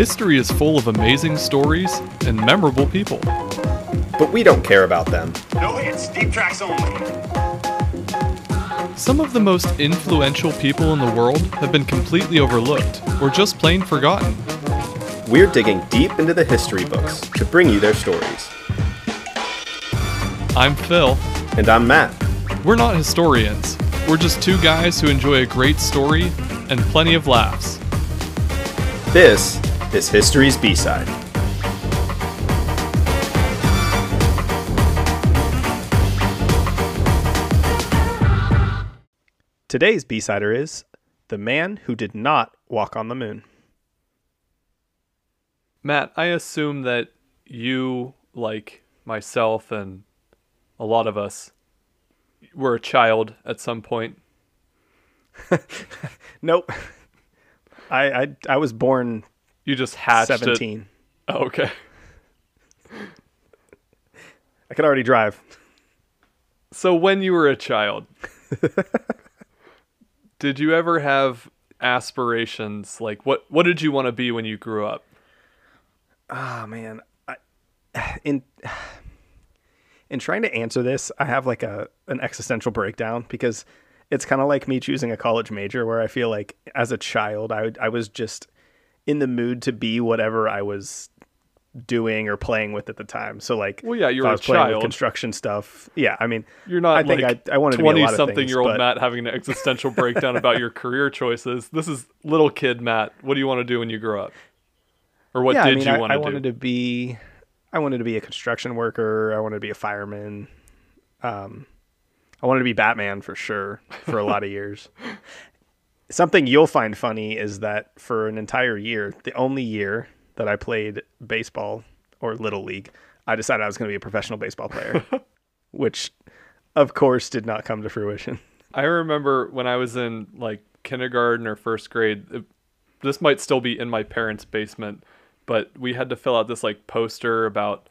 History is full of amazing stories and memorable people. But we don't care about them. No hits, deep tracks only. Some of the most influential people in the world have been completely overlooked or just plain forgotten. We're digging deep into the history books to bring you their stories. I'm Phil. And I'm Matt. We're not historians. We're just two guys who enjoy a great story and plenty of laughs. This is History's B-Side. Today's B-Sider is The Man Who Did Not Walk on the Moon. Matt, I assume that you, like myself and a lot of us, were a child at some point. Nope. I, I I was born You just hatched it. 17. Oh, okay. I could already drive. So when you were a child, did you ever have aspirations? Like what what did you want to be when you grew up? Oh man, I, in in trying to answer this, I have like a an existential breakdown because it's kind of like me choosing a college major where I feel like as a child I I was just in the mood to be whatever I was doing or playing with at the time. So like, Well, yeah, you're were I a was playing with child. construction stuff. Yeah, I mean, You're not I think like I, I wanted to be a lot of something things, year old but- Matt having an existential breakdown about your career choices. This is little kid Matt. What do you want to do when you grow up? Or what yeah, did I mean, you I, want I to do? I wanted to be, I wanted to be a construction worker. I wanted to be a fireman. Um, I wanted to be Batman for sure for a lot of years. Something you'll find funny is that for an entire year, the only year that I played baseball or little league, I decided I was going to be a professional baseball player, which, of course, did not come to fruition. I remember when I was in like kindergarten or first grade. it- this might still be in my parents' basement, but we had to fill out this like poster about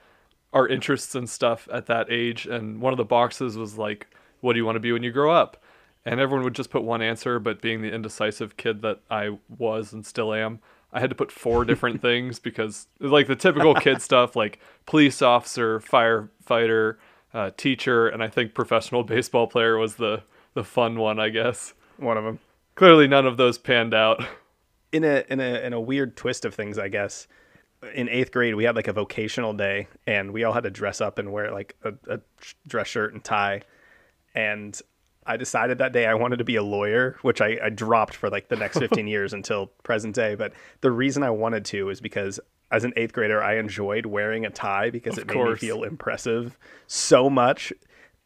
our interests and stuff at that age. And one of the boxes was like, "What do you want to be when you grow up?" And everyone would just put one answer. But being the indecisive kid that I was and still am, I had to put four different things because like the typical kid stuff, like police officer, firefighter, uh, teacher, and I think professional baseball player was the the fun one, I guess. One of them. Clearly, none of those panned out. in a in a in a weird twist of things, I guess. In eighth grade, we had like a vocational day, and we all had to dress up and wear like a, a dress shirt and tie. And I decided that day I wanted to be a lawyer, which I, I dropped for like the next 15 years until present day. But the reason I wanted to is because as an eighth grader, I enjoyed wearing a tie because Of it made me feel impressive so much.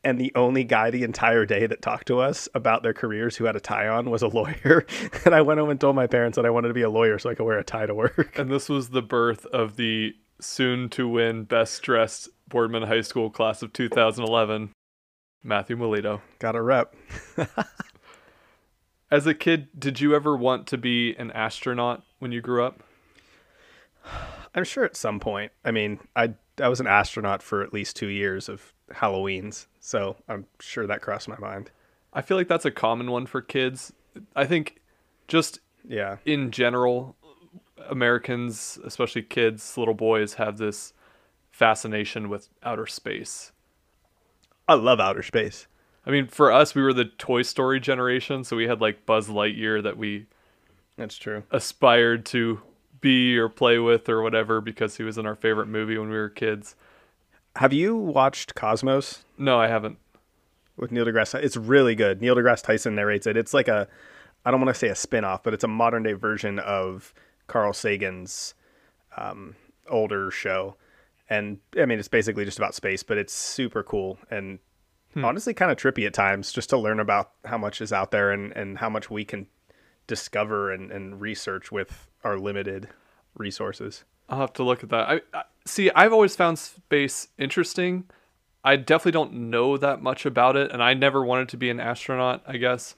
And the only guy the entire day that talked to us about their careers who had a tie on was a lawyer. and I went home and told my parents that I wanted to be a lawyer so I could wear a tie to work. And this was the birth of the soon to win Best Dressed Boardman High School class of 2011, Matthew Molito. Got a rep. As a kid, did you ever want to be an astronaut when you grew up? I'm sure at some point. I mean, I I was an astronaut for at least two years of Halloween's, so I'm sure that crossed my mind. I feel like that's a common one for kids. I think just Yeah. in general, Americans, especially kids, little boys, have this fascination with outer space. I love outer space. I mean, for us, we were the Toy Story generation, so we had like Buzz Lightyear that we That's true. aspired to be or play with or whatever because he was in our favorite movie when we were kids. Have you watched Cosmos No, I haven't. with Neil deGrasse? It's really good. Neil deGrasse Tyson narrates it. It's like a, I don't want to say a spin-off, but it's a modern day version of Carl Sagan's um, older show. And I mean, it's basically just about space, but it's super cool and honestly kind of trippy at times just to learn about how much is out there and, and how much we can discover and, and research with our limited resources. I'll have to look at that. I, I see. I've always found space interesting. I definitely don't know that much about it, and I never wanted to be an astronaut. I guess,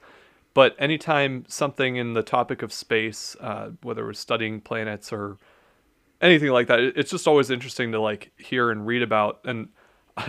but anytime something in the topic of space, uh, whether it was studying planets or anything like that. It's just always interesting to like hear and read about. And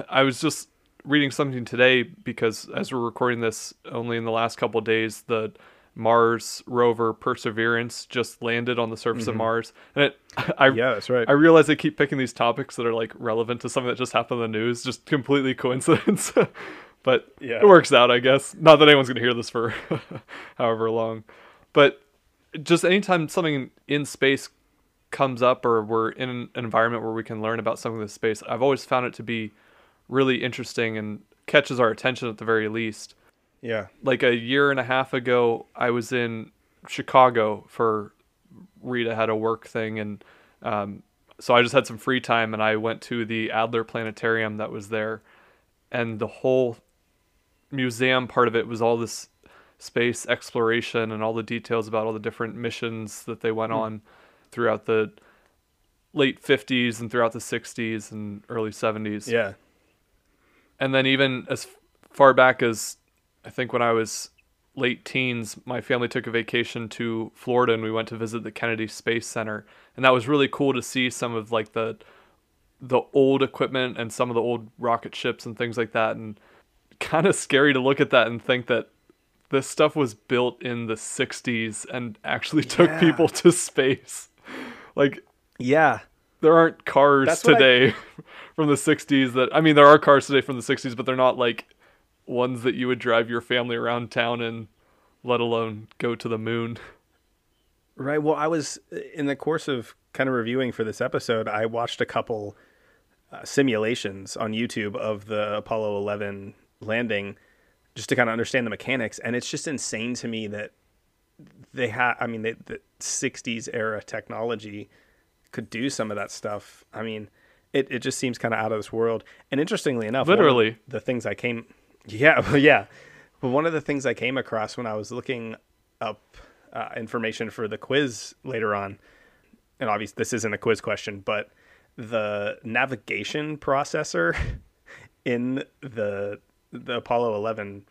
I was just reading something today because as we're recording this, only in the last couple of days, the Mars rover Perseverance just landed on the surface of mm-hmm. Mars, and it, I Yeah, that's right. I realize I keep picking these topics that are like relevant to something that just happened in the news, just completely coincidence. but Yeah. it works out, I guess. Not that anyone's gonna hear this for however long, but just anytime something in space comes up or we're in an environment where we can learn about something in this space, I've always found it to be really interesting and catches our attention at the very least. Yeah. Like a year and a half ago, I was in Chicago for Rita had a work thing, and um, so I just had some free time, and I went to the Adler Planetarium that was there, and the whole museum part of it was all this space exploration and all the details about all the different missions that they went on throughout the late 50s and throughout the 60s and early 70s Yeah. and then even as far back as I think when I was late teens, my family took a vacation to Florida and we went to visit the Kennedy Space Center, and that was really cool to see some of like the the old equipment and some of the old rocket ships and things like that, and kind of scary to look at that and think that this stuff was built in the 60s and actually took Yeah. people to space. Like Yeah. there aren't cars That's what I- today from the 60s that I mean there are cars today from the 60s but they're not like ones that you would drive your family around town in let alone go to the moon. Right. Well, I was in the course of kind of reviewing for this episode, I watched a couple uh, simulations on YouTube of the Apollo 11 landing just to kind of understand the mechanics. And it's just insane to me that they had, I mean, they, the 60s era technology could do some of that stuff. I mean, it, it just seems kind of out of this world. And interestingly enough, Literally. the things I came, yeah, yeah. But one of the things I came across when I was looking up uh, information for the quiz later on, and obviously this isn't a quiz question, but the navigation processor in the the Apollo 11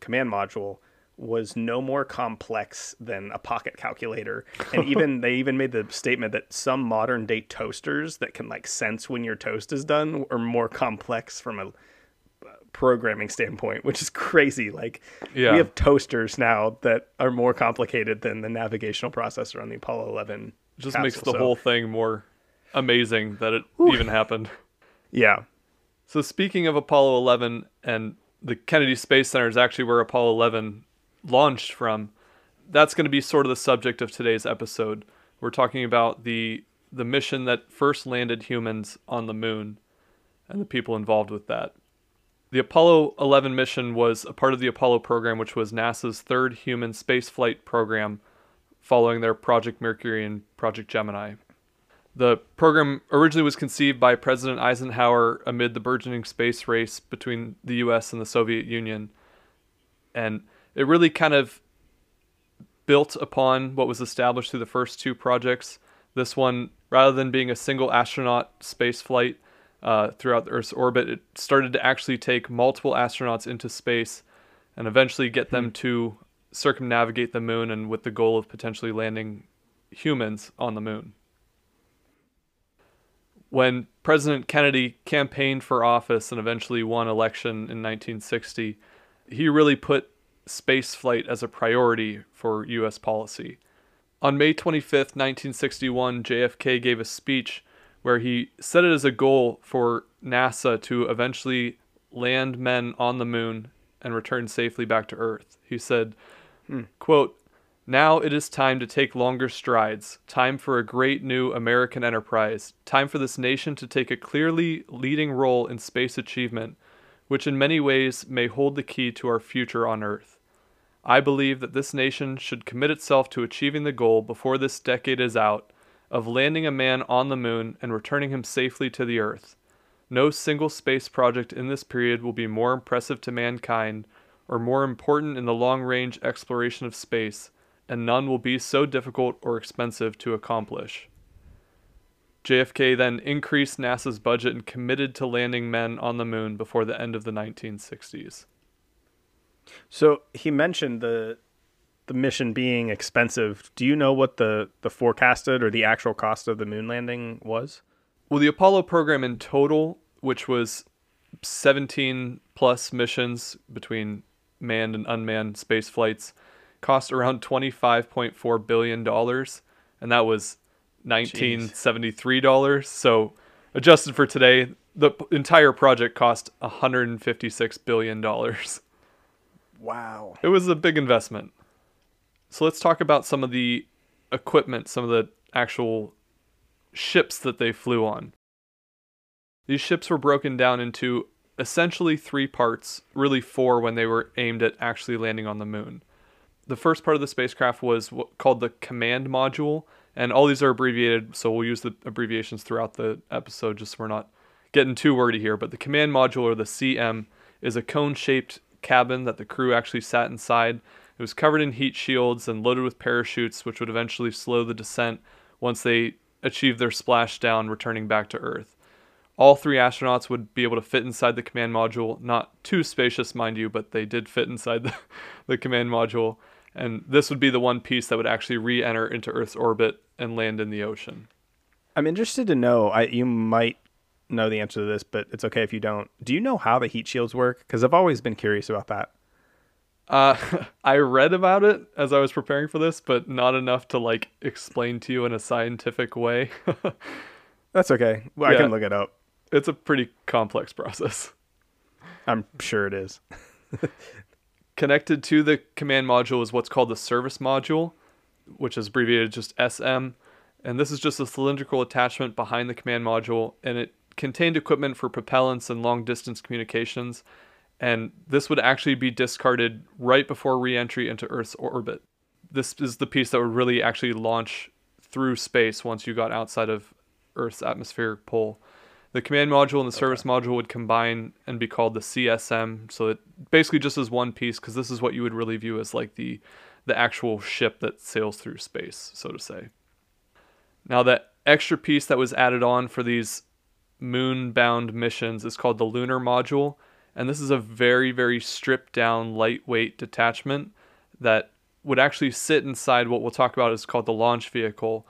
command module was no more complex than a pocket calculator and even they even made the statement that some modern day toasters that can like sense when your toast is done are more complex from a uh, programming standpoint, which is crazy. Like Yeah. we have toasters now that are more complicated than the navigational processor on the Apollo 11. It just makes the. So, whole thing more amazing that it even happened. yeah, So speaking of Apollo 11 and the Kennedy Space Center is actually where Apollo 11 launched from. That's going to be sort of the subject of today's episode. We're talking about the the mission that first landed humans on the moon and the people involved with that. The Apollo 11 mission was a part of the Apollo program, which was NASA's third human spaceflight program following their Project Mercury and Project Gemini. The program originally was conceived by President Eisenhower amid the burgeoning space race between the US and the Soviet Union. And it really kind of built upon what was established through the first two projects. This one, rather than being a single astronaut space flight uh, throughout the Earth's orbit, it started to actually take multiple astronauts into space and eventually get them to circumnavigate the moon and with the goal of potentially landing humans on the moon when President Kennedy campaigned for office and eventually won election in 1960, he really put space flight as a priority for U.S. policy. On May 25, 1961, JFK gave a speech where he set it as a goal for NASA to eventually land men on the moon and return safely back to Earth. He said, hmm. quote, now it is time to take longer strides, time for a great new American enterprise, time for this nation to take a clearly leading role in space achievement, which in many ways may hold the key to our future on Earth. I believe that this nation should commit itself to achieving the goal before this decade is out of landing a man on the moon and returning him safely to the Earth. No single space project in this period will be more impressive to mankind or more important in the long range exploration of space, and none will be so difficult or expensive to accomplish. JFK then increased NASA's budget and committed to landing men on the moon before the end of the 1960s. So he mentioned the the mission being expensive. Do you know what the the forecasted or the actual cost of the moon landing was? Well, the Apollo program in total, which was 17 plus missions between manned and unmanned space flights, cost around $25.4 billion, and that was 1973 dollars. So adjusted for today, the entire project cost 156 billion dollars. Wow. It was a big investment. So let's talk about some of the equipment, some of the actual ships that they flew on. These ships were broken down into essentially three parts, really four when they were aimed at actually landing on the moon. The first part of the spacecraft was called the command module, and all these are abbreviated, so we'll use the abbreviations throughout the episode just so we're not getting too wordy here. But the command module, or the CM, is a cone shaped cabin that the crew actually sat inside. It was covered in heat shields and loaded with parachutes, which would eventually slow the descent once they achieved their splashdown, returning back to Earth. All three astronauts would be able to fit inside the command module. Not too spacious, mind you, but they did fit inside the, the command module. And this would be the one piece that would actually re enter into Earth's orbit and land in the ocean. I'm interested to know. I you might know the answer to this, but it's okay if you don't. Do you know how the heat shields work? Because I've always been curious about that. Uh, I read about it as I was preparing for this, but not enough to like explain to you in a scientific way. That's okay. Well, I can look it up. it's a pretty complex process. I'm sure it is. Connected to the command module is what's called the service module, which is abbreviated just SM. And this is just a cylindrical attachment behind the command module, and it contained equipment for propellants and long distance communications. And this would actually be discarded right before re entry into Earth's orbit. This is the piece that would really actually launch through space once you got outside of Earth's atmospheric pole. The command module and the service module would combine and be called the CSM. So it basically just as one piece because this is what you would really view as like the the actual ship that sails through space, so to say. Now that extra piece that was added on for these moon-bound missions is called the lunar module, and this is a very very stripped down lightweight detachment that would actually sit inside what we'll talk about is called the launch vehicle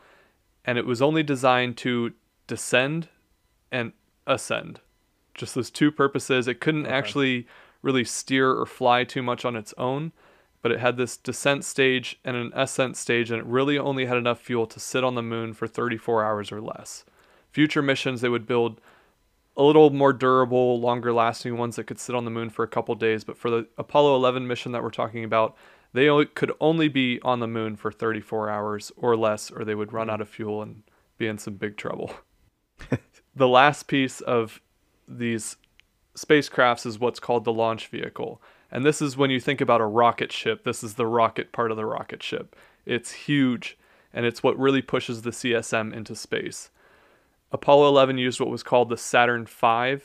and it was only designed to descend and ascend. Just those two purposes. It couldn't actually really steer or fly too much on its own, but it had this descent stage and an ascent stage, and it really only had enough fuel to sit on the moon for 34 hours or less. Future missions, they would build a little more durable, longer lasting ones that could sit on the moon for a couple days, but for the Apollo 11 mission that we're talking about, they o- could only be on the moon for 34 hours or less, or they would run mm-hmm. out of fuel and be in some big trouble. the last piece of these spacecrafts is what's called the launch vehicle. And this is when you think about a rocket ship, this is the rocket part of the rocket ship. It's huge, and it's what really pushes the CSM into space. Apollo 11 used what was called the Saturn V,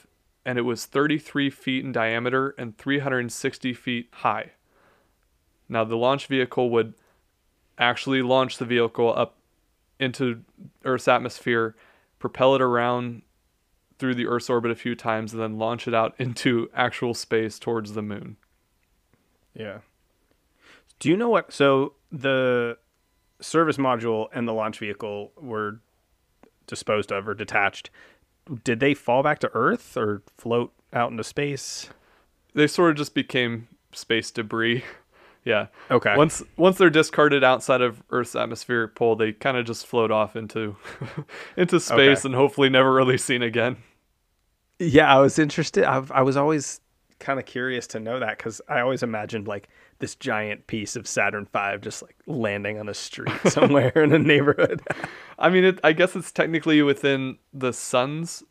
and it was 33 feet in diameter and 360 feet high. Now, the launch vehicle would actually launch the vehicle up into Earth's atmosphere, propel it around through the Earth's orbit a few times, and then launch it out into actual space towards the moon. Yeah. Do you know what? So the service module and the launch vehicle were disposed of or detached. Did they fall back to Earth or float out into space? They sort of just became space debris. yeah. Okay. Once once they're discarded outside of Earth's atmospheric pole, they kind of just float off into into space Okay. and hopefully never really seen again. Yeah, I was interested. I, I was always kind of curious to know that because I always imagined like this giant piece of Saturn V just like landing on a street somewhere in a neighborhood. I mean, it, I guess it's technically within the sun's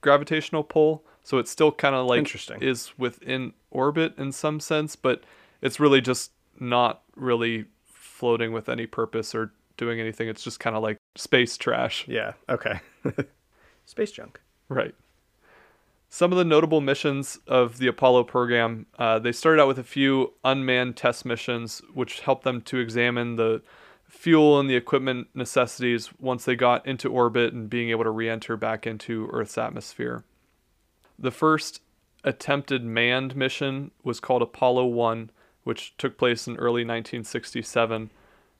gravitational pull, so it's still kind of like Interesting. is within orbit in some sense, but it's really just not really floating with any purpose or doing anything. It's just kind of like space trash. yeah. Okay. Space junk. Right. Some of the notable missions of the Apollo program, uh, they started out with a few unmanned test missions, which helped them to examine the fuel and the equipment necessities once they got into orbit and being able to re enter back into Earth's atmosphere. The first attempted manned mission was called Apollo 1, which took place in early 1967,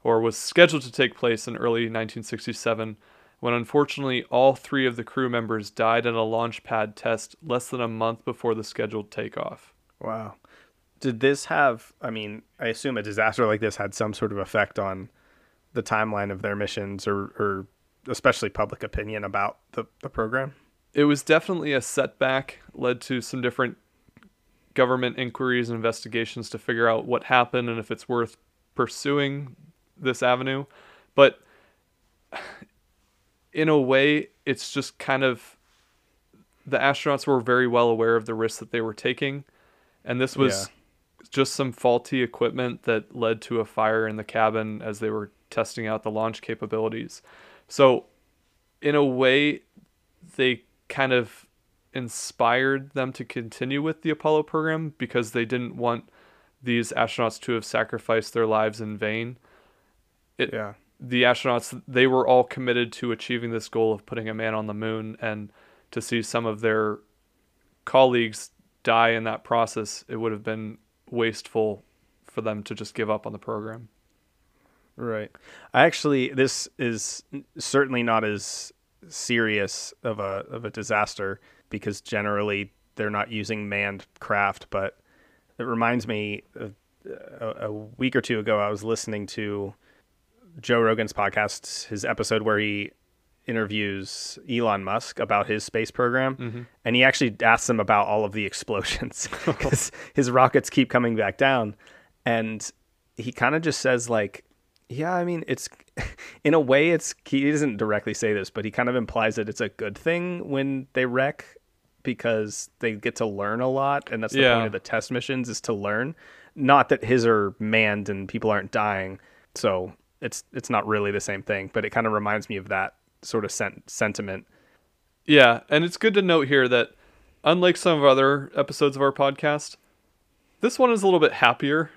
or was scheduled to take place in early 1967, when unfortunately all three of the crew members died in a launch pad test less than a month before the scheduled takeoff. Wow. Did this have? I mean, I assume a disaster like this had some sort of effect on the timeline of their missions, or, or especially public opinion about the, the program. It was definitely a setback, led to some different government inquiries and investigations to figure out what happened and if it's worth pursuing this avenue. But in a way, it's just kind of the astronauts were very well aware of the risks that they were taking. And this was just some faulty equipment that led to a fire in the cabin as they were testing out the launch capabilities. So, in a way, they kind of inspired them to continue with the Apollo program because they didn't want these astronauts to have sacrificed their lives in vain. It, Yeah. The astronauts, they were all committed to achieving this goal of putting a man on the moon, and to see some of their colleagues die in that process, it would have been wasteful for them to just give up on the program. Right. I actually this is certainly not as serious of a of a disaster because generally they're not using manned craft, but it reminds me of, a, a week or two ago I was listening to Joe Rogan's podcast, his episode where he interviews Elon Musk about his space program, mm-hmm. and he actually asks him about all of the explosions because his rockets keep coming back down, and he kind of just says like, "Yeah, I mean, it's in a way, it's he doesn't directly say this, but he kind of implies that it's a good thing when they wreck." Because they get to learn a lot, and that's the Yeah. point of the test missions is to learn. Not that his are manned and people aren't dying, so it's it's not really the same thing. But it kind of reminds me of that sort of sen- sentiment. Yeah, and it's good to note here that unlike some of other episodes of our podcast, this one is a little bit happier.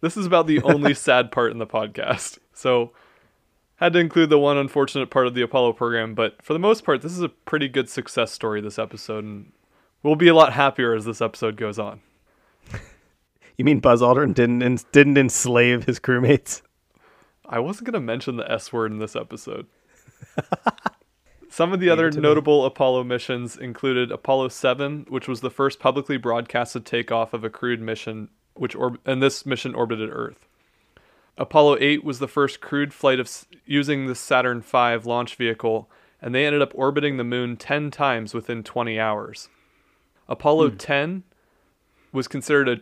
This is about the only sad part in the podcast. So had to include the one unfortunate part of the Apollo program, but for the most part, this is a pretty good success story this episode and we'll be a lot happier as this episode goes on. You mean Buzz Aldrin didn't didn't enslave his crewmates? I wasn't going to mention the S word in this episode. Some of the other notable Apollo missions included Apollo 7, which was the first publicly broadcasted takeoff of a crewed mission, which orb- and this mission orbited Earth. Apollo 8 was the first crewed flight of s- using the Saturn V launch vehicle, and they ended up orbiting the moon 10 times within 20 hours. Apollo 10 was considered a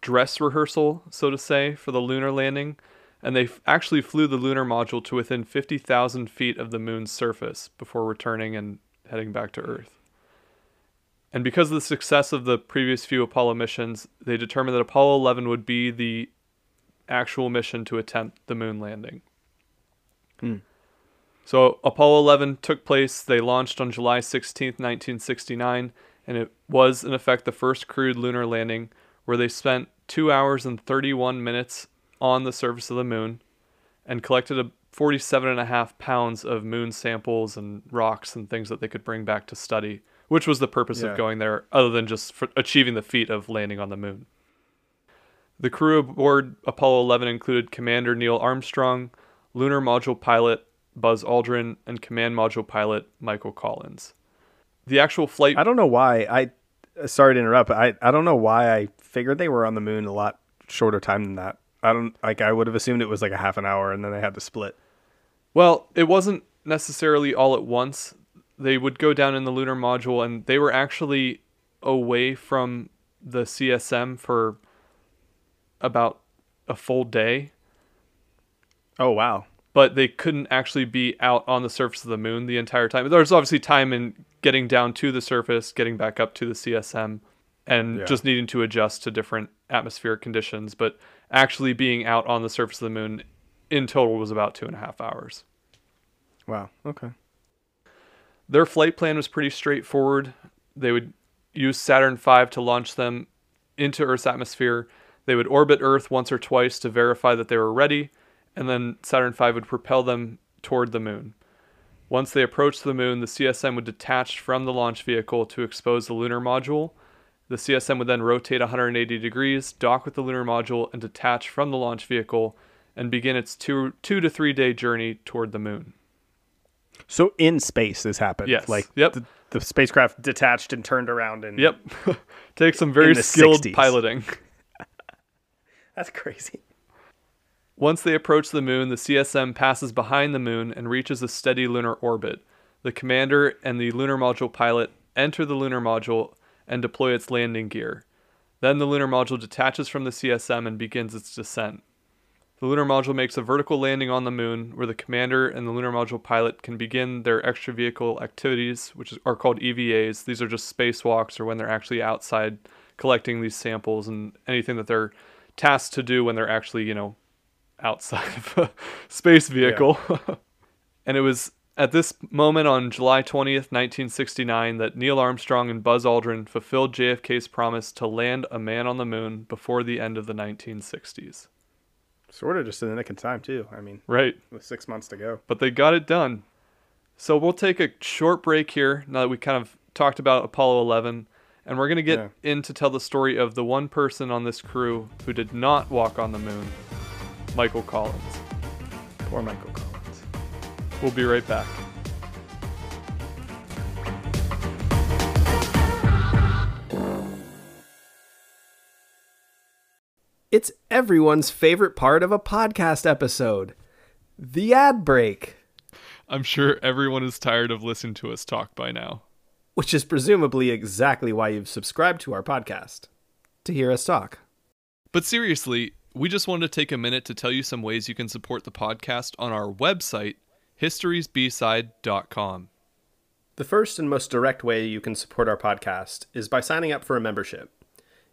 dress rehearsal, so to say, for the lunar landing, and they f- actually flew the lunar module to within 50,000 feet of the moon's surface before returning and heading back to Earth. And because of the success of the previous few Apollo missions, they determined that Apollo 11 would be the actual mission to attempt the moon landing. Hmm. So Apollo 11 took place. They launched on July 16th, 1969, and it was in effect the first crewed lunar landing where they spent 2 hours and 31 minutes on the surface of the moon and collected a 47 and a half pounds of moon samples and rocks and things that they could bring back to study, which was the purpose Yeah. of going there other than just achieving the feat of landing on the moon. The crew aboard Apollo 11 included Commander Neil Armstrong, lunar module pilot Buzz Aldrin, and command module pilot Michael Collins. The actual flight I don't know why. I sorry to interrupt. I I don't know why I figured they were on the moon a lot shorter time than that. I don't like. I would have assumed it was like a half an hour, and then they had to split. Well, it wasn't necessarily all at once. They would go down in the lunar module, and they were actually away from the CSM for about a full day, Oh wow. but they couldn't actually be out on the surface of the moon the entire time. There's obviously time in getting down to the surface, getting back up to the CSM, and Yeah. just needing to adjust to different atmospheric conditions. But actually being out on the surface of the moon in total was about two and a half hours. Wow. Okay. Their flight plan was pretty straightforward. They would use Saturn V to launch them into Earth's atmosphere. They would orbit Earth once or twice to verify that they were ready, and then Saturn V would propel them toward the moon. Once they approached the moon, the CSM would detach from the launch vehicle to expose the lunar module. The CSM would then rotate 180 degrees, dock with the lunar module, and detach from the launch vehicle and begin its two, two to three day journey toward the moon. So in space, this happened. Yes. Like Yep. the, the spacecraft detached and turned around and Yep. Takes some very skilled 60s. piloting. That's crazy. Once they approach the moon, the CSM passes behind the moon and reaches a steady lunar orbit. The commander and the lunar module pilot enter the lunar module and deploy its landing gear. Then the lunar module detaches from the CSM and begins its descent. The lunar module makes a vertical landing on the moon where the commander and the lunar module pilot can begin their extra vehicle activities, which are called EVAs. These are just spacewalks or when they're actually outside collecting these samples and anything that they're tasked to do when they're actually, you know, outside of a space vehicle. and it was at this moment on July 20th, 1969, that Neil Armstrong and Buzz Aldrin fulfilled JFK's promise to land a man on the moon before the end of the 1960s. Sort of just in the nick of time, too. I mean, Right. with six months to go. But they got it done. So we'll take a short break here now that we kind of talked about Apollo 11. And we're going to get Yeah. in to tell the story of the one person on this crew who did not walk on the moon Michael Collins. Poor Michael Collins. We'll be right back. It's everyone's favorite part of a podcast episode the ad break, I'm sure everyone is tired of listening to us talk by now. which is presumably exactly why you've subscribed to our podcast to hear us talk. But seriously, we just wanted to take a minute to tell you some ways you can support the podcast on our website, historysbside.com. The first and most direct way you can support our podcast is by signing up for a membership.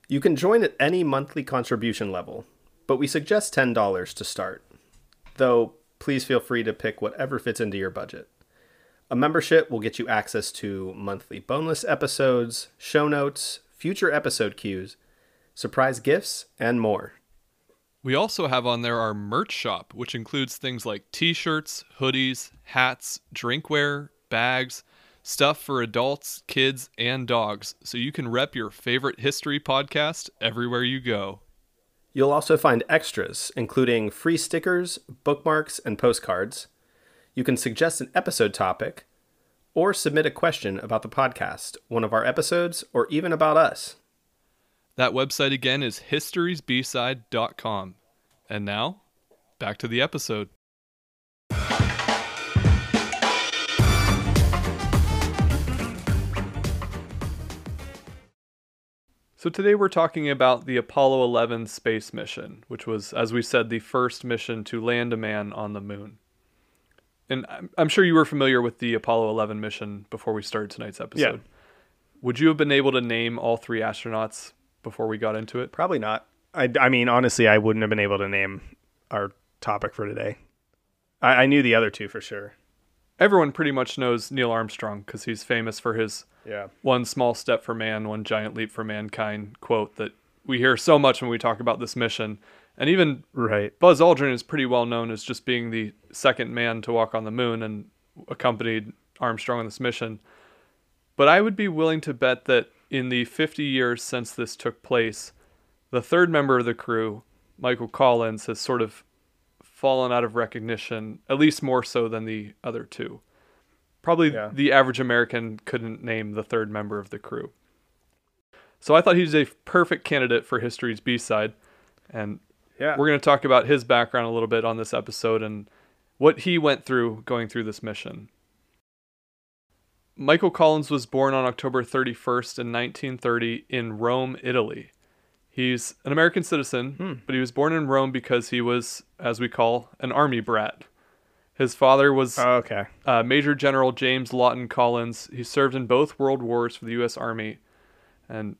You can join at any monthly contribution level, but we suggest $10 to start. Though, please feel free to pick whatever fits into your budget. A membership will get you access to monthly boneless episodes, show notes, future episode cues, surprise gifts, and more. We also have on there our merch shop, which includes things like t shirts, hoodies, hats, drinkware, bags, stuff for adults, kids, and dogs, so you can rep your favorite history podcast everywhere you go. You'll also find extras, including free stickers, bookmarks, and postcards. You can suggest an episode topic, or submit a question about the podcast, one of our episodes, or even about us. That website again is historysbside.com. And now, back to the episode. So today we're talking about the Apollo 11 space mission, which was, as we said, the first mission to land a man on the moon. And I'm, sure you were familiar with the Apollo 11 mission before we started tonight's episode. Yeah. Would you have been able to name all three astronauts before we got into it? Probably not. I, I mean, honestly, I wouldn't have been able to name our topic for today. I, I knew the other two for sure. Everyone pretty much knows Neil Armstrong because he's famous for his Yeah. one small step for man, one giant leap for mankind quote that we hear so much when we talk about this mission. And even Right. Buzz Aldrin is pretty well known as just being the second man to walk on the moon and accompanied Armstrong on this mission. But I would be willing to bet that in the 50 years since this took place, the third member of the crew, Michael Collins, has sort of fallen out of recognition, at least more so than the other two. Probably Yeah. the average American couldn't name the third member of the crew. So I thought he was a perfect candidate for history's B side. And Yeah. we're going to talk about his background a little bit on this episode and what he went through going through this mission. Michael Collins was born on October 31st in 1930 in Rome, Italy. He's an American citizen, but he was born in Rome because he was, as we call, an army brat. His father was Oh, okay. uh, Major General James Lawton Collins. He served in both world wars for the U.S. Army, and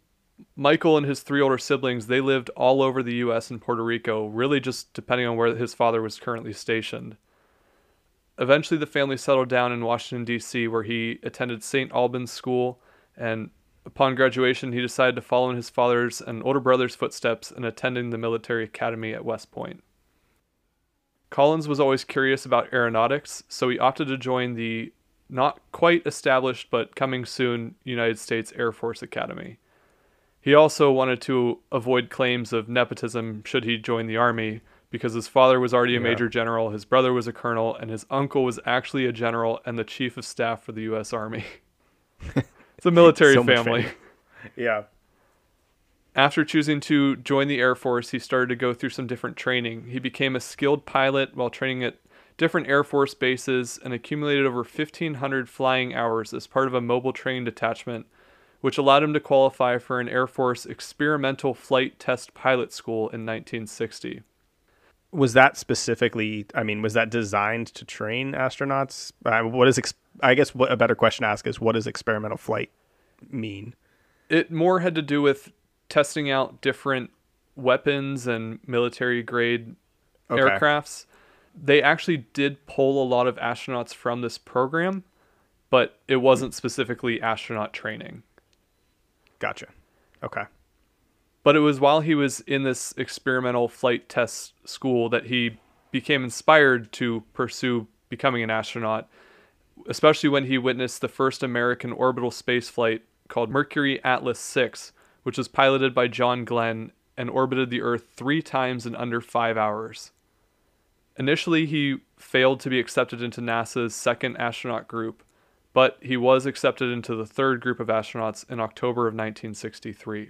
Michael and his three older siblings they lived all over the U.S. and Puerto Rico, really just depending on where his father was currently stationed. Eventually, the family settled down in Washington D.C., where he attended St. Albans School, and upon graduation, he decided to follow in his father's and older brother's footsteps in attending the military academy at West Point. Collins was always curious about aeronautics, so he opted to join the not quite established but coming soon United States Air Force Academy. He also wanted to avoid claims of nepotism should he join the Army because his father was already a Yeah. major general, his brother was a colonel, and his uncle was actually a general and the chief of staff for the U.S. Army. it's a military So family. Yeah. After choosing to join the Air Force, he started to go through some different training. He became a skilled pilot while training at different Air Force bases and accumulated over 1,500 flying hours as part of a mobile training detachment, which allowed him to qualify for an Air Force experimental flight test pilot school in 1960. Was that specifically? I mean, was that designed to train astronauts? Uh, what is? Ex- I guess what a better question to ask is, what does experimental flight mean? It more had to do with testing out different weapons and military grade Okay. aircrafts. They actually did pull a lot of astronauts from this program, but it wasn't specifically astronaut training. Gotcha. Okay. But it was while he was in this experimental flight test school that he became inspired to pursue becoming an astronaut, especially when he witnessed the first American orbital space flight called Mercury Atlas 6, which was piloted by John Glenn and orbited the Earth three times in under five hours. Initially, he failed to be accepted into NASA's second astronaut group, but he was accepted into the third group of astronauts in October of 1963.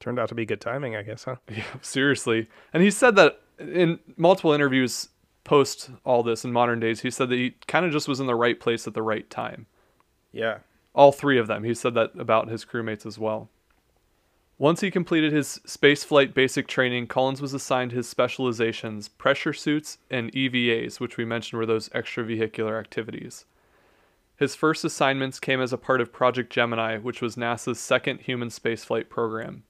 Turned out to be good timing, I guess, huh? Yeah, seriously. And he said that in multiple interviews post all this in modern days, he said that he kind of just was in the right place at the right time. Yeah. All three of them. He said that about his crewmates as well. Once he completed his spaceflight basic training, Collins was assigned his specializations, pressure suits, and EVAs, which we mentioned were those extravehicular activities. His first assignments came as a part of Project Gemini, which was NASA's second human spaceflight program.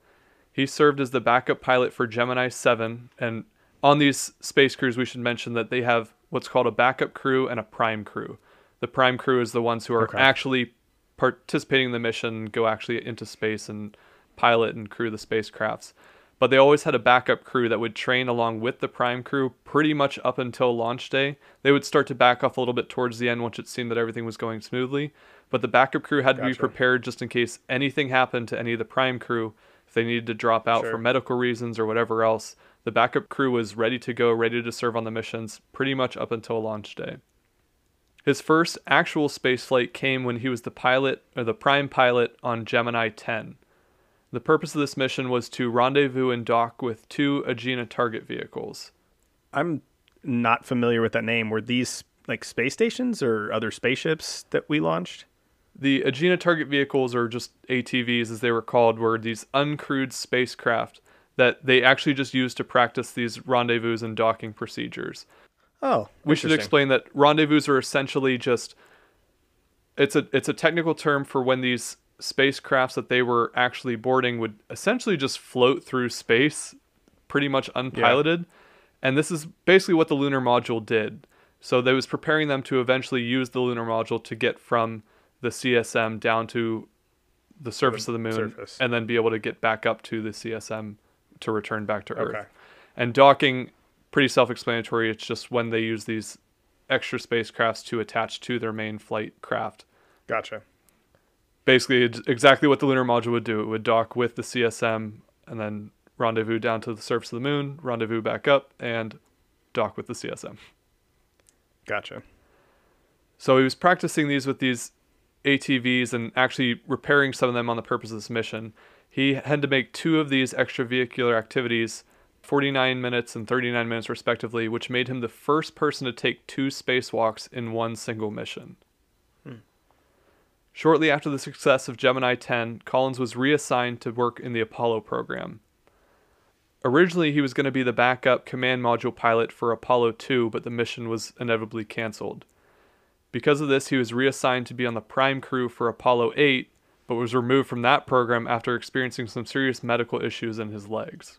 He served as the backup pilot for Gemini 7, and on these space crews, we should mention that they have what's called a backup crew and a prime crew. The prime crew is the ones who are Okay. actually participating in the mission, go actually into space and pilot and crew the spacecrafts. But they always had a backup crew that would train along with the prime crew pretty much up until launch day. They would start to back off a little bit towards the end once it seemed that everything was going smoothly. But the backup crew had to be prepared just in case anything happened to any of the prime crew. If they needed to drop out Sure. for medical reasons or whatever else, the backup crew was ready to go, ready to serve on the missions pretty much up until launch day. His first actual spaceflight came when he was the pilot or the prime pilot on Gemini 10. The purpose of this mission was to rendezvous and dock with two Agena target vehicles. I'm not familiar with that name. Were these like space stations or other spaceships that we launched? The Agena target vehicles, or just ATVs as they were called, were these uncrewed spacecraft that they actually just used to practice these rendezvous and docking procedures. Oh, we should explain that rendezvous are essentially just it's a it's a technical term for when these spacecrafts that they were actually boarding would essentially just float through space pretty much unpiloted. And this is basically what the lunar module did. So they was preparing them to eventually use the lunar module to get from the CSM down to the surface of the moon surface. and then be able to get back up to the CSM to return back to Earth. Okay. And docking, pretty self-explanatory. It's just when they use these extra spacecrafts to attach to their main flight craft. Gotcha. Basically, it's exactly what the lunar module would do. It would dock with the CSM and then rendezvous down to the surface of the moon, rendezvous back up, and dock with the CSM. Gotcha. So he was practicing these with these ATVs and actually repairing some of them on the purpose of this mission. He had to make two of these extravehicular activities, 49 minutes and 39 minutes respectively, which made him the first person to take two spacewalks in one single mission. Hmm. Shortly after the success of Gemini 10, Collins was reassigned to work in the Apollo program. Originally, he was going to be the backup command module pilot for Apollo 2, but the mission was inevitably canceled. Because of this, he was reassigned to be on the prime crew for Apollo 8, but was removed from that program after experiencing some serious medical issues in his legs.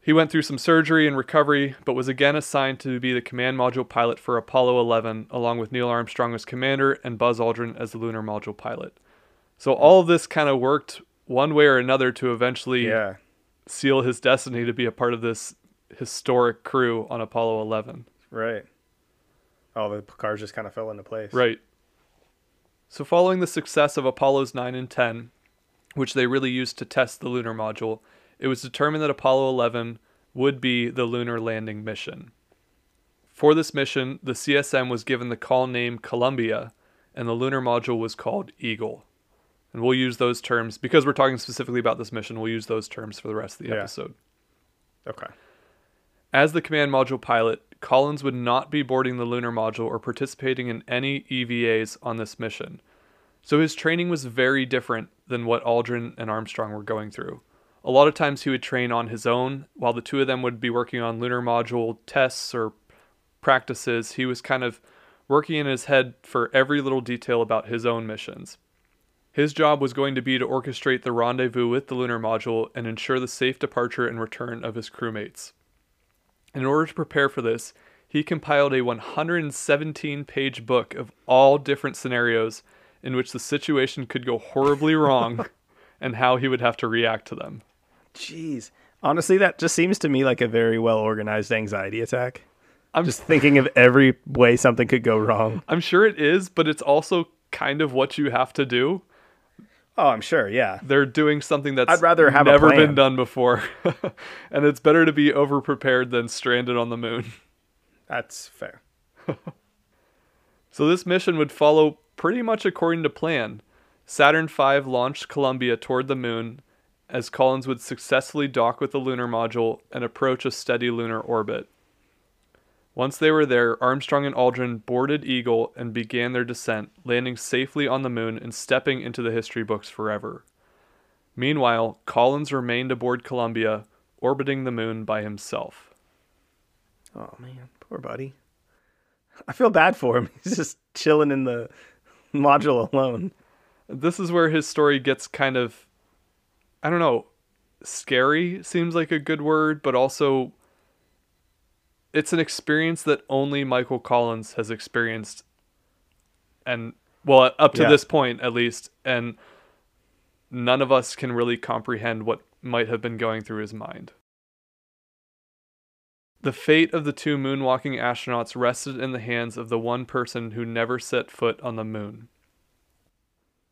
He went through some surgery and recovery, but was again assigned to be the command module pilot for Apollo 11, along with Neil Armstrong as commander and Buzz Aldrin as the lunar module pilot. So all of this kind of worked one way or another to eventually Yeah. seal his destiny to be a part of this historic crew on Apollo 11. Right. All the cars just kind of fell into place. Right. So, following the success of Apollo's 9 and 10, which they really used to test the lunar module, it was determined that Apollo 11 would be the lunar landing mission. For this mission, the CSM was given the call name Columbia, and the lunar module was called Eagle. And we'll use those terms because we're talking specifically about this mission. We'll use those terms for the rest of the Yeah. episode. Okay. As the command module pilot, Collins would not be boarding the lunar module or participating in any EVAs on this mission. So his training was very different than what Aldrin and Armstrong were going through. A lot of times he would train on his own, while the two of them would be working on lunar module tests or practices. He was kind of working in his head for every little detail about his own missions. His job was going to be to orchestrate the rendezvous with the lunar module and ensure the safe departure and return of his crewmates. In order to prepare for this, he compiled a 117 page book of all different scenarios in which the situation could go horribly wrong and how he would have to react to them. Jeez. Honestly, that just seems to me like a very well organized anxiety attack. I'm Just thinking of every way something could go wrong. I'm sure it is, but it's also kind of what you have to do. Oh, I'm sure. Yeah. They're doing something that's I'd rather have never been done before. and it's better to be over prepared than stranded on the moon. That's fair. So this mission would follow pretty much according to plan. Saturn V launched Columbia toward the moon as Collins would successfully dock with the lunar module and approach a steady lunar orbit. Once they were there, Armstrong and Aldrin boarded Eagle and began their descent, landing safely on the moon and stepping into the history books forever. Meanwhile, Collins remained aboard Columbia, orbiting the moon by himself. Oh man, poor buddy. I feel bad for him. He's just chilling in the module alone. this is where his story gets kind of I don't know, scary seems like a good word, but also it's an experience that only Michael Collins has experienced and well up to Yeah. this point at least and none of us can really comprehend what might have been going through his mind. The fate of the two moonwalking astronauts rested in the hands of the one person who never set foot on the moon.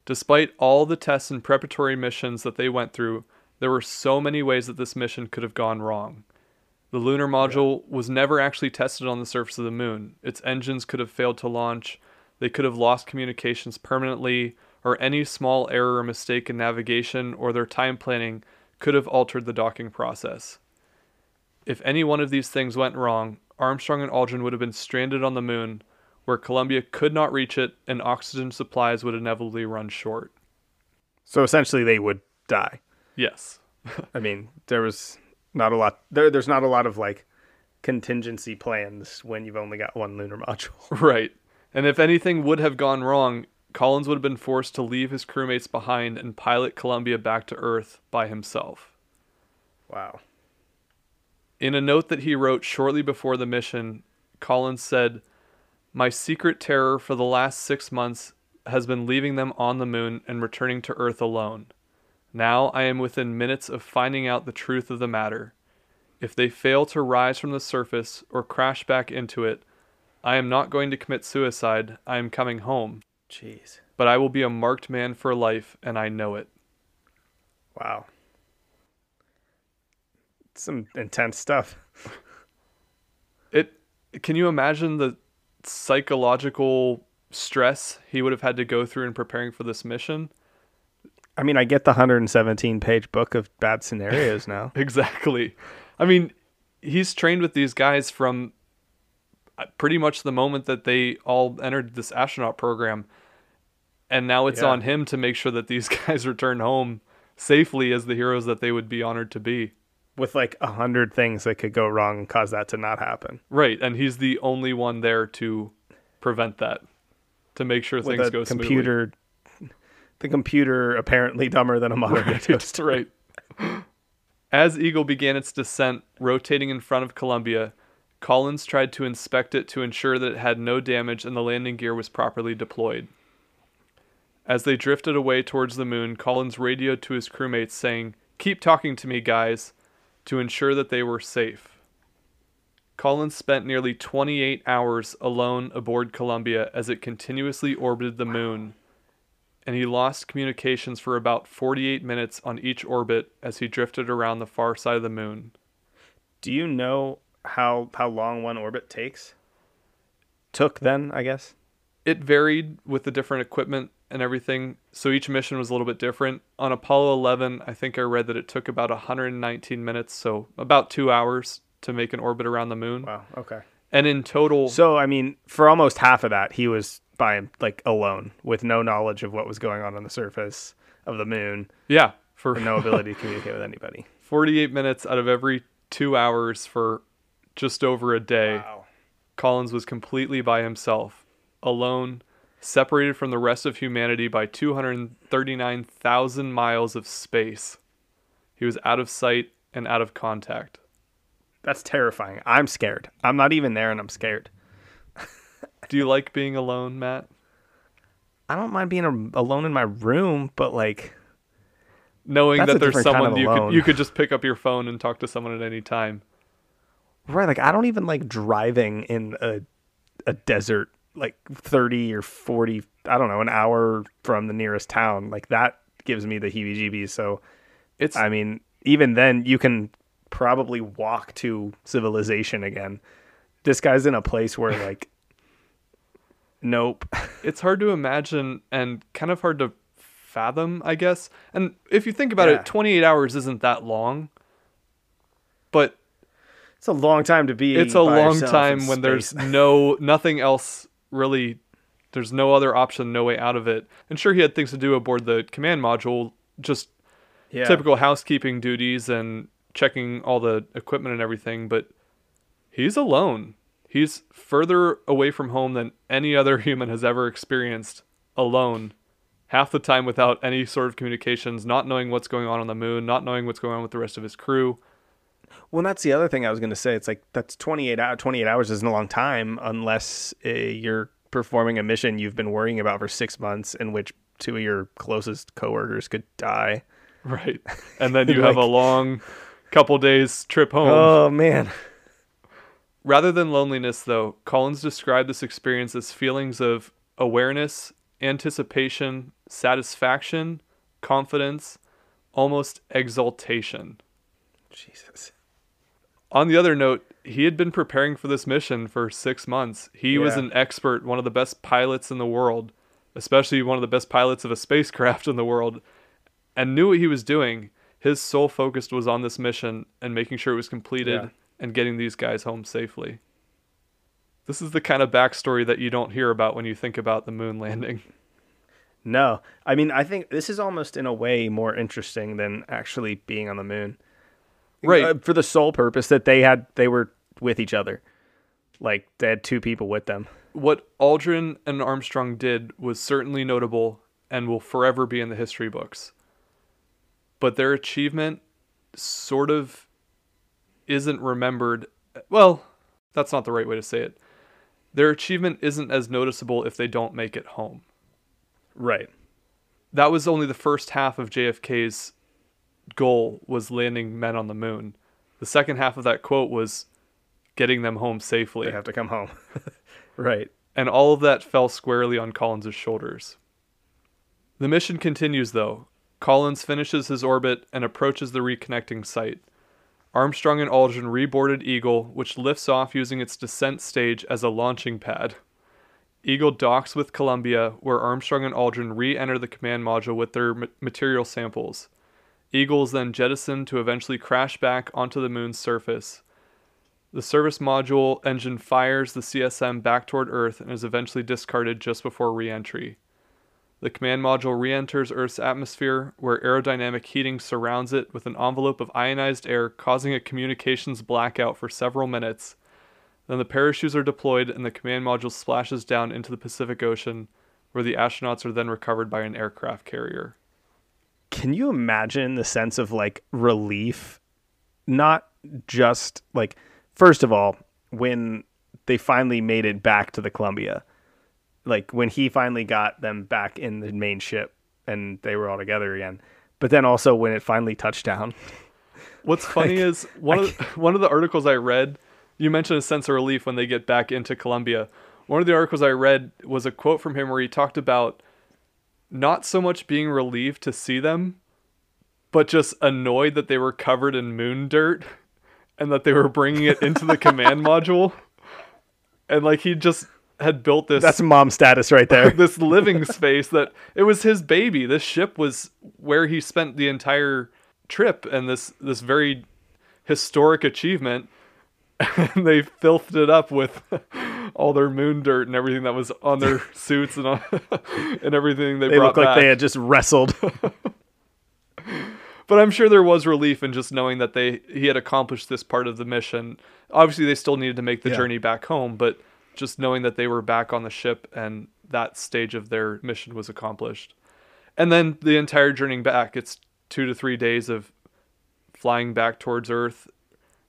Despite all the tests and preparatory missions that they went through, there were so many ways that this mission could have gone wrong. The lunar module was never actually tested on the surface of the moon. Its engines could have failed to launch, they could have lost communications permanently, or any small error or mistake in navigation or their time planning could have altered the docking process. If any one of these things went wrong, Armstrong and Aldrin would have been stranded on the moon, where Columbia could not reach it and oxygen supplies would inevitably run short. So essentially, they would die. Yes. I mean, there was not a lot. There, there's not a lot of like contingency plans when you've only got one lunar module. Right. And if anything would have gone wrong, Collins would have been forced to leave his crewmates behind and pilot Columbia back to Earth by himself. Wow. In a note that he wrote shortly before the mission, Collins said, My secret terror for the last six months has been leaving them on the moon and returning to Earth alone. Now I am within minutes of finding out the truth of the matter. If they fail to rise from the surface or crash back into it, I am not going to commit suicide. I am coming home. Jeez. But I will be a marked man for life, and I know it. Wow. Some intense stuff. it can you imagine the psychological stress he would have had to go through in preparing for this mission I mean, I get the 117 page book of bad scenarios now. exactly i mean he's trained with these guys from uh, pretty much the moment that they all entered this astronaut program and now it's Yeah. on him to make sure that these guys return home safely as the heroes that they would be honored to be With like a hundred things that could go wrong and cause that to not happen. right and he's the only one there to prevent that to make sure With things go smoothly. computer, the computer apparently dumber than a modern day That's right. As Eagle began its descent, rotating in front of Columbia, Collins tried to inspect it to ensure that it had no damage and the landing gear was properly deployed. As they drifted away towards the moon, Collins radioed to his crewmates saying, Keep talking to me, guys, to ensure that they were safe. Collins spent nearly 28 hours alone aboard Columbia as it continuously orbited the moon, and he lost communications for about 48 minutes on each orbit as he drifted around the far side of the moon. Do you know how how long one orbit takes? Took then, I guess. It varied with the different equipment and everything. So each mission was a little bit different. On Apollo 11, I think I read that it took about 119 minutes, so about two hours to make an orbit around the moon. Wow. Okay. And in total, So I mean, for almost half of that, he was by like alone, with no knowledge of what was going on on the surface of the moon, yeah, for no ability to communicate with anybody. 48 minutes out of every two hours for just over a day, Wow. Collins was completely by himself, alone, separated from the rest of humanity by 239,000 miles of space. He was out of sight and out of contact. That's terrifying. I'm scared. I'm not even there, and I'm scared. Do you like being alone, Matt? I don't mind being a, alone in my room, but like, Knowing that there's different kind someone of you could you could just pick up your phone and talk to someone at any time. right? Like, I don't even like driving in a a desert, like thirty or forty. I don't know, an hour from the nearest town. Like that gives me the heebie-jeebies. So, It's I mean, even then, you can probably walk to civilization again. This guy's in a place where like, nope. it's hard to imagine and kind of hard to fathom, I guess. And if you think about Yeah. it, 28 hours isn't that long. But It's a long time to be. it's a long time when there's no nothing else really there's no other option, no way out of it. And sure he had things to do aboard the command module, just yeah. typical housekeeping duties and checking all the equipment and everything, but he's alone. He's further away from home than any other human has ever experienced alone. Half the time without any sort of communications, not knowing what's going on on the moon, not knowing what's going on with the rest of his crew. Well, that's the other thing I was going to say. It's like that's 28 hours. 28 hours isn't a long time unless uh, you're performing a mission you've been worrying about for six months, in which two of your closest coworkers could die. Right. And then you have a long couple days trip home. Oh man, Rather than loneliness, though, Collins described this experience as feelings of awareness, anticipation, satisfaction, confidence, almost exaltation. Jesus. On the other note, he had been preparing for this mission for six months. He was an expert, one of the best pilots in the world, especially one of the best pilots of a spacecraft in the world, and knew what he was doing. His sole focus was on this mission and making sure it was completed Yeah. And getting these guys home safely. This is the kind of backstory that you don't hear about when you think about the moon landing. No, I mean I think this is almost in a way more interesting than actually being on the moon. Right. Uh, for the sole purpose that they had, they were with each other. Like they had two people with them. What Aldrin and Armstrong did was certainly notable and will forever be in the history books. But their achievement sort of isn't remembered. Well, that's not the right way to say it. Their achievement isn't as noticeable if they don't make it home. Right. That was only the first half of JFK's goal was landing men on the moon. The second half of that quote was getting them home safely. They have to come home. right. and all of that fell squarely on Collins' shoulders. The mission continues, though. Collins finishes his orbit and approaches the reconnecting site. Armstrong and Aldrin reboarded Eagle, which lifts off using its descent stage as a launching pad. Eagle docks with Columbia, where Armstrong and Aldrin re enter the command module with their ma- material samples. Eagle is then jettisoned to eventually crash back onto the moon's surface. The service module engine fires the CSM back toward Earth and is eventually discarded just before re entry. The command module re enters Earth's atmosphere, where aerodynamic heating surrounds it with an envelope of ionized air, causing a communications blackout for several minutes. Then the parachutes are deployed and the command module splashes down into the Pacific Ocean, where the astronauts are then recovered by an aircraft carrier. Can you imagine the sense of like relief? Not just like, first of all, when they finally made it back to the Columbia, like when he finally got them back in the main ship and they were all together again. But then also when it finally touched down. What's funny is one of the, one of the articles I read, you mentioned a sense of relief when they get back into Columbia. One of the articles I read was a quote from him where he talked about not so much being relieved to see them, but just annoyed that they were covered in moon dirt and that they were bringing it into the command module. And like he just had built this That's mom status right there. this living space that it was his baby. This ship was where he spent the entire trip and this this very historic achievement. And they filthed it up with all their moon dirt and everything that was on their suits and on, and everything they, they brought look like back. they had just wrestled. But I'm sure there was relief in just knowing that they he had accomplished this part of the mission. Obviously, they still needed to make the Yeah. journey back home, but just knowing that they were back on the ship and that stage of their mission was accomplished. And then the entire journey back, it's two to three days of flying back towards Earth.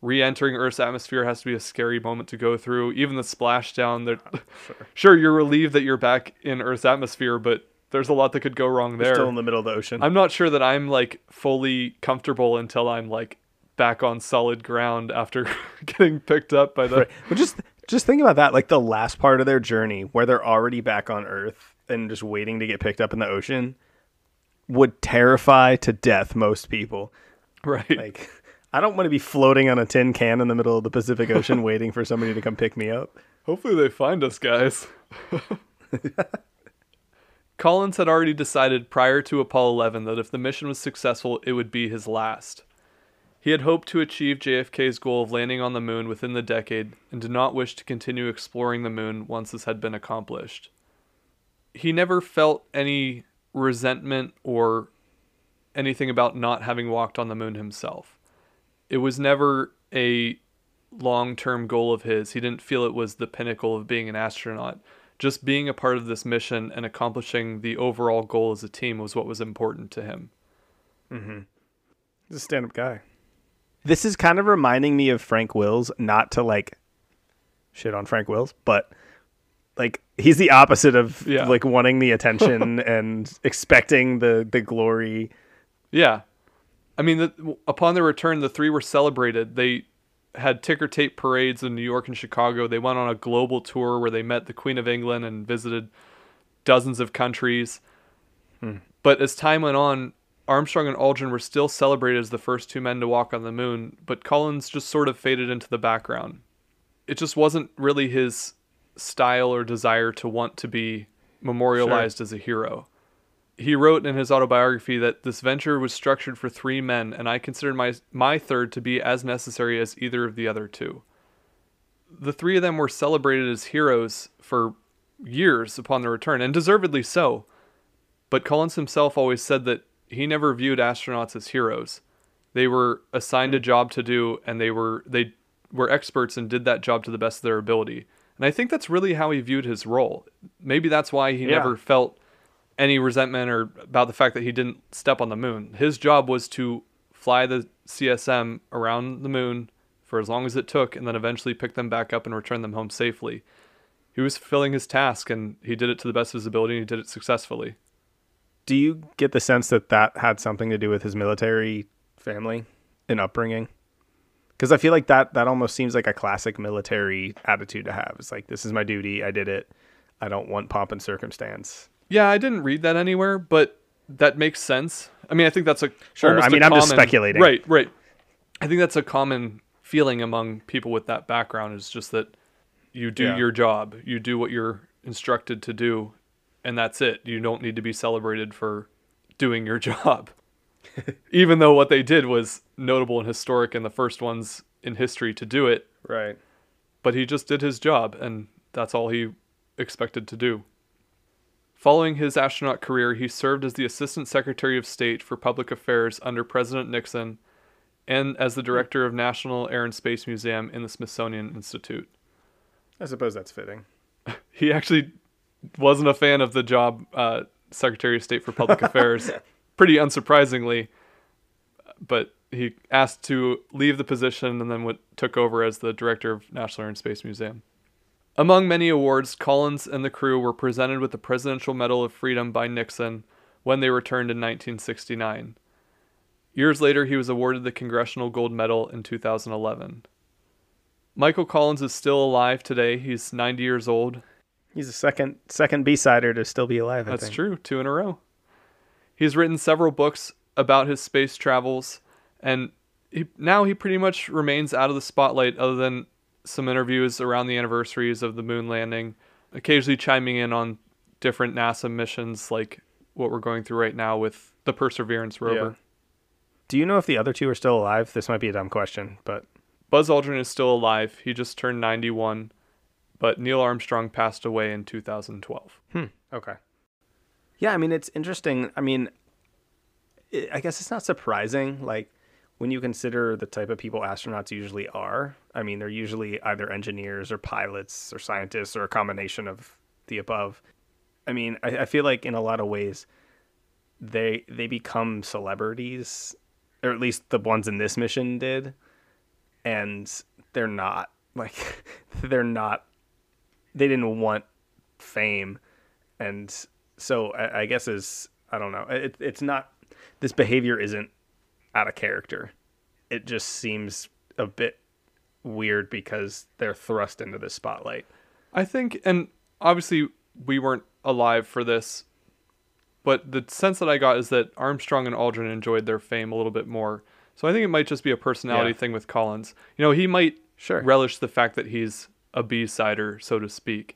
Re-entering Earth's atmosphere has to be a scary moment to go through. Even the splashdown, that sure. you're relieved that you're back in Earth's atmosphere, but there's a lot that could go wrong there. Still in the middle of the ocean. I'm not sure that I'm like fully comfortable until I'm like back on solid ground after getting picked up by the Right. But just just think about that, like the last part of their journey where they're already back on Earth and just waiting to get picked up in the ocean would terrify to death most people. right. Like I don't want to be floating on a tin can in the middle of the Pacific Ocean waiting for somebody to come pick me up. Hopefully they find us, guys. Collins had already decided prior to Apollo 11 that if the mission was successful, it would be his last. He had hoped to achieve JFK's goal of landing on the moon within the decade and did not wish to continue exploring the moon once this had been accomplished. He never felt any resentment or anything about not having walked on the moon himself. It was never a long term goal of his. He didn't feel it was the pinnacle of being an astronaut. Just being a part of this mission and accomplishing the overall goal as a team was what was important to him. Mm-hmm. He's a stand up guy. This is kind of reminding me of Frank Wills, not to like shit on Frank Wills, but like he's the opposite of Yeah. like wanting the attention and expecting the the glory. Yeah. I mean, the, upon their return, the three were celebrated. They had ticker tape parades in New York and Chicago. They went on a global tour where they met the Queen of England and visited dozens of countries. Hmm. But as time went on, Armstrong and Aldrin were still celebrated as the first two men to walk on the moon, but Collins just sort of faded into the background. It just wasn't really his style or desire to want to be memorialized as a hero he wrote in his autobiography that this venture was structured for three men, and I considered my my third to be as necessary as either of the other two. The three of them were celebrated as heroes for years upon their return, and deservedly so. But Collins himself always said that he never viewed astronauts as heroes. They were assigned a job to do, and they were they were experts and did that job to the best of their ability. And I think that's really how he viewed his role. Maybe that's why he Yeah. never felt any resentment or about the fact that he didn't step on the moon. His job was to fly the CSM around the moon for as long as it took and then eventually pick them back up and return them home safely. He was fulfilling his task and he did it to the best of his ability and he did it successfully. Do you get the sense that that had something to do with his military family and upbringing? Because I feel like that that almost seems like a classic military attitude to have. It's like this is my duty. I did it. I don't want pomp and circumstance. Yeah, I didn't read that anywhere, but that makes sense. I mean, I think that's a Sure, I mean, I'm just speculating. Right, right. I think that's a common feeling among people with that background is just that you do Yeah. your job, you do what you're instructed to do, and that's it. You don't need to be celebrated for doing your job. Even though what they did was notable and historic and the first ones in history to do it, Right. but he just did his job and that's all he expected to do. Following his astronaut career, he served as the Assistant Secretary of State for Public Affairs under President Nixon and as the Director of National Air and Space Museum in the Smithsonian Institute. I suppose that's fitting. He actually wasn't a fan of the job uh, Secretary of State for Public Affairs, pretty unsurprisingly, but he asked to leave the position and then took over as the Director of National Air and Space Museum. Among many awards, Collins and the crew were presented with the Presidential Medal of Freedom by Nixon when they returned in 1969. Years later, he was awarded the Congressional Gold Medal in 2011. Michael Collins is still alive today. He's 90 years old. He's a second second B sider to still be alive. I That's think. true, two in a row. He's written several books about his space travels, and he, now he pretty much remains out of the spotlight other than some interviews around the anniversaries of the moon landing. occasionally chiming in on different NASA missions like what we're going through right now with the Perseverance rover. Do you know if the other two are still alive? This might be a dumb question, but Buzz Aldrin is still alive. He just turned 91, but Neil Armstrong passed away in 2012. Hmm. Okay. Yeah, I mean it's interesting. I mean, i I guess it's not surprising. Like when you consider the type of people astronauts usually are. I mean, they're usually either engineers or pilots or scientists or a combination of the above. I mean, I, I feel like in a lot of ways, they they become celebrities, or at least the ones in this mission did, and they're not like they're not. They didn't want fame and so I, I guess is I don't know. It, it's not this behavior isn't out of character. It just seems a bit weird because they're thrust into the spotlight. I think, and obviously we weren't alive for this, but the sense that I got is that Armstrong and Aldrin enjoyed their fame a little bit more. So I think it might just be a personality Yeah. thing with Collins. You know, he might Sure. relish the fact that he's a B-sider, so to speak.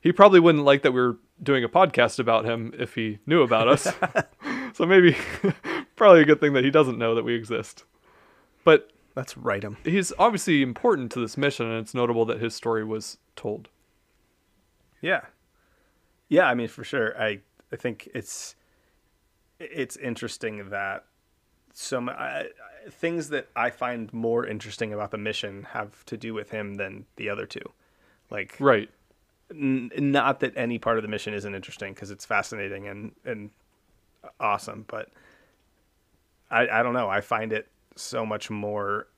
He probably wouldn't like that we were doing a podcast about him if he knew about us. so maybe, probably a good thing that he doesn't know that we exist. But Let's write him. he's obviously important to this mission, and it's notable that his story was told. Yeah. Yeah, I mean for sure. I I think it's it's interesting that I, I- things that I find more interesting about the mission have to do with him than the other two. Like Right. n- not that any part of the mission isn't interesting because it's fascinating and and awesome, but I I don't know. I find it so much more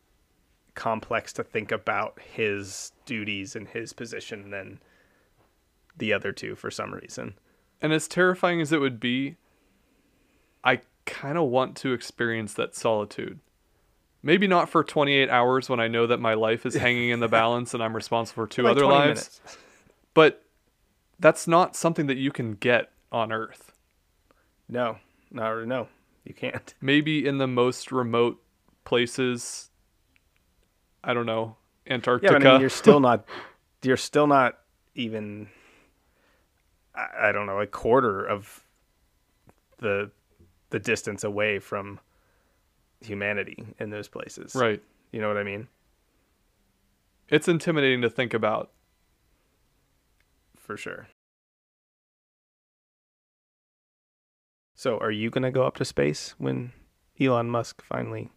complex to think about his duties and his position than the other two for some reason. And as terrifying as it would be, I kind of want to experience that solitude. Maybe not for 28 hours when I know that my life is hanging in the balance and I'm responsible for two Like other lives. minutes. But that's not something that you can get on Earth. No, no, no, you can't. Maybe in the most remote places, I don't know, Yeah, Antarctica. but I mean, you're still not. You're still not even. I, I don't know a quarter of the the distance away from humanity in those places. right. You know what I mean? It's intimidating to think about. For sure. So, are you going to go up to space when Elon Musk finally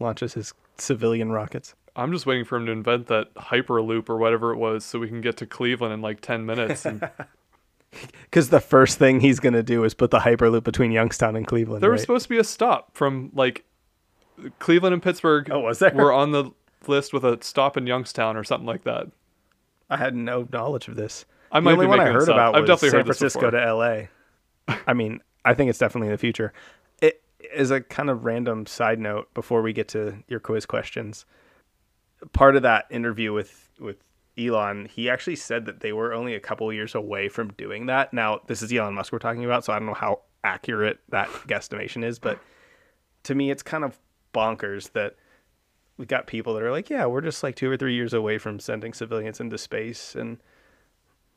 launches his civilian rockets? I'm just waiting for him to invent that hyperloop or whatever it was so we can get to Cleveland in like 10 minutes. And Because the first thing he's going to do is put the hyperloop between Youngstown and Cleveland. there was supposed to be a stop from like Cleveland and Pittsburgh. Oh, was there? We were on the list with a stop in Youngstown or something like that. I had no knowledge of this. I the might only be one I heard about I've was definitely San heard Francisco before. to L.A. I mean, I think it's definitely in the future. It is a kind of random side note before we get to your quiz questions. Part of that interview with with Elon, he actually said that they were only a couple years away from doing that. Now, this is Elon Musk we're talking about, so I don't know how accurate that guesstimation is, but to me, it's kind of bonkers that we've got people that are like, yeah, we're just like two or three years away from sending civilians into space and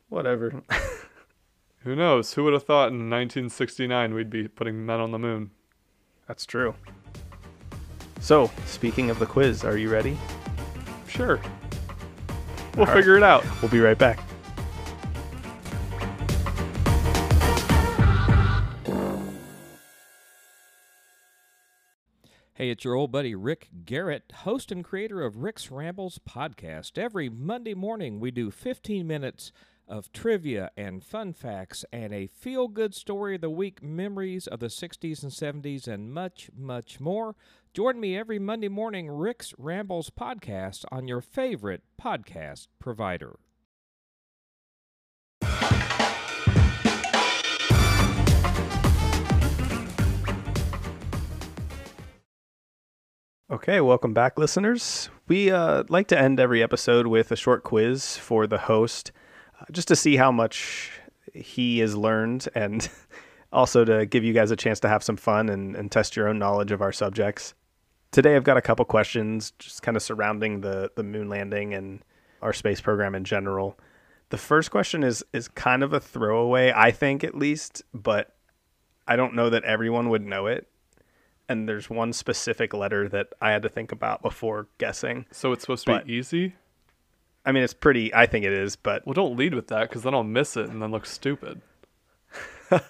whatever. Who knows? Who would have thought in 1969 we'd be putting men on the moon? That's true. So, speaking of the quiz, are you ready? Sure. We'll All right. figure it out. We'll be right back. Hey, it's your old buddy Rick Garrett, host and creator of Rick's Rambles podcast. Every Monday morning, we do 15 minutes of trivia and fun facts and a feel good story of the week, memories of the 60s and 70s, and much, much more. Join me every Monday morning, Rick's Rambles podcast, on your favorite podcast provider. Okay, welcome back, listeners. We uh, like to end every episode with a short quiz for the host, just to see how much he has learned and also to give you guys a chance to have some fun and, and test your own knowledge of our subjects. Today, I've got a couple questions just kind of surrounding the, the moon landing and our space program in general. The first question is is kind of a throwaway, I think at least, but I don't know that everyone would know it. And there's one specific letter that I had to think about before guessing. So it's supposed to But- be easy. I mean, it's pretty. I think it is, but Well, don't lead with that because then I'll miss it and then look stupid.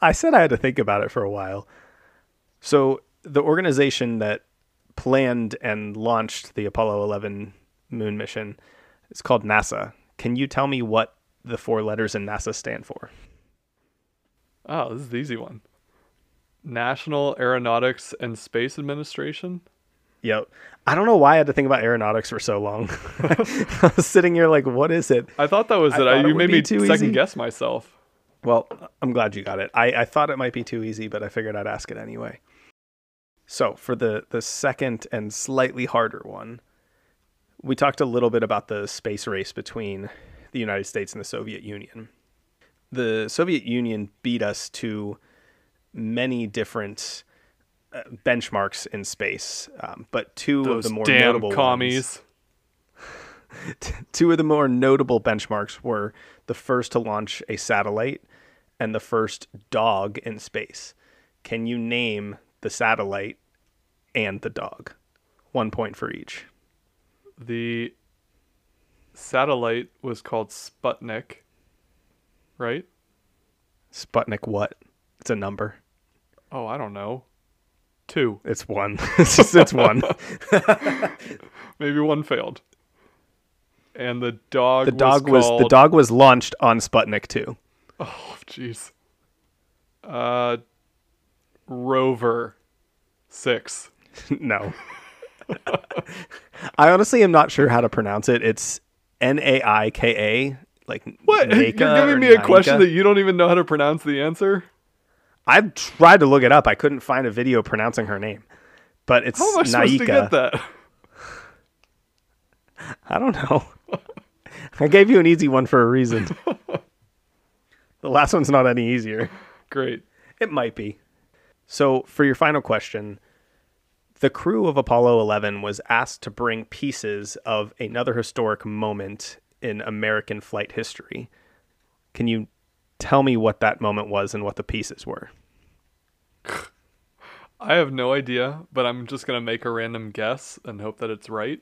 I said I had to think about it for a while. So the organization that planned and launched the Apollo 11 moon mission is called NASA. Can you tell me what the four letters in NASA stand for? Oh, this is the easy one. National Aeronautics and Space Administration. Yep. I don't know why I had to think about aeronautics for so long. I was sitting here like, what is it? I thought that was I it. I, you would made me too second easy. guess myself. Well, I'm glad you got it. I, I thought it might be too easy, but I figured I'd ask it anyway. So, for the, the second and slightly harder one, we talked a little bit about the space race between the United States and the Soviet Union. The Soviet Union beat us to many different uh, benchmarks in space, um, but two Those of the more notable ones- commies. two of the more notable benchmarks were the first to launch a satellite and the first dog in space. Can you name the satellite and the dog? One point for each. The satellite was called Sputnik, right? Sputnik what? It's a number. Oh, I don't know. Two. It's one. it's just it's one. Maybe one failed. And the dog The dog was, was, the dog was launched on Sputnik 2. Oh, jeez. Uh, Rover six. no. I honestly am not sure how to pronounce it. It's N A I K A like What? Nika You're giving me a question that you don't even know how to pronounce the answer? I tried to look it up. I couldn't find a video pronouncing her name. But it's How am I supposed to get that? I don't know. I gave you an easy one for a reason. the last one's not any easier. Great. It might be. So, for your final question, the crew of Apollo 11 was asked to bring pieces of another historic moment in American flight history. Can you tell me what that moment was and what the pieces were? I have no idea, but I'm just going to make a random guess and hope that it's right.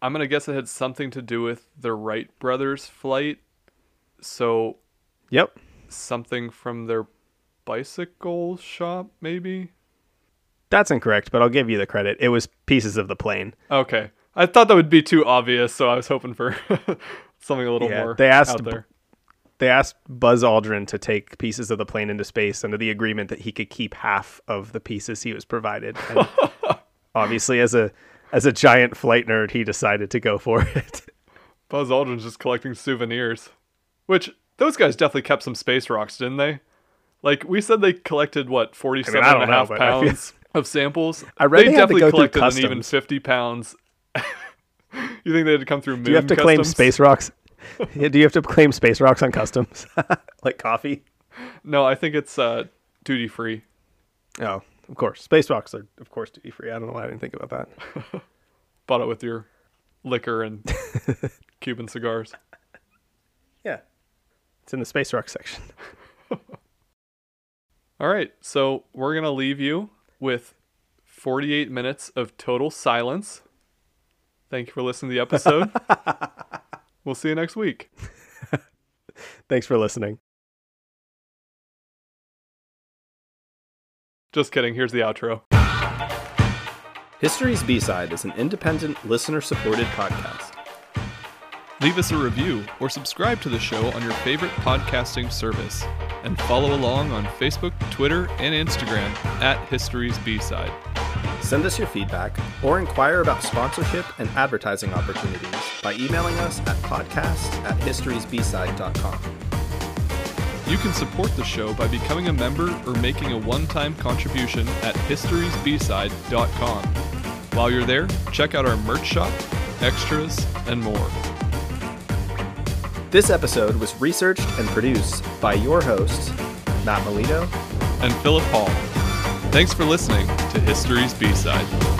I'm going to guess it had something to do with the Wright brothers' flight. So, Yep. something from their bicycle shop, maybe? That's incorrect, but I'll give you the credit. It was pieces of the plane. Okay. I thought that would be too obvious, so I was hoping for something a little Yeah, more they asked out there. They asked Buzz Aldrin to take pieces of the plane into space under the agreement that he could keep half of the pieces he was provided. And obviously, as a as a giant flight nerd, he decided to go for it. Buzz Aldrin's just collecting souvenirs. Which, those guys definitely kept some space rocks, didn't they? Like, we said they collected, what, 47 I don't and a half I feel- pounds of samples? I read they they definitely collected an even 50 pounds. you think they had to come through moon Do you have to claim space rocks? Yeah, Do you have to claim space rocks on customs, like coffee? No, I think it's uh, duty free. Oh, of course, space rocks are of course duty free. I don't know why I didn't think about that. Bought it with your liquor and Cuban cigars. Yeah, it's in the space rock section. All right, so we're going to leave you with 48 minutes of total silence. Thank you for listening to the episode. We'll see you next week. Thanks for listening. Just kidding. Here's the outro. History's B-Side is an independent, listener-supported podcast. Leave us a review or subscribe to the show on your favorite podcasting service. And follow along on Facebook, Twitter, and Instagram at History's B-Side. Send us your feedback or inquire about sponsorship and advertising opportunities by emailing us at podcast at historysbside.com. You can support the show by becoming a member or making a one-time contribution at historysbside.com. While you're there, check out our merch shop, extras, and more. This episode was researched and produced by your hosts, Matt Melito And Philip Hall. Thanks for listening to History's B-Side.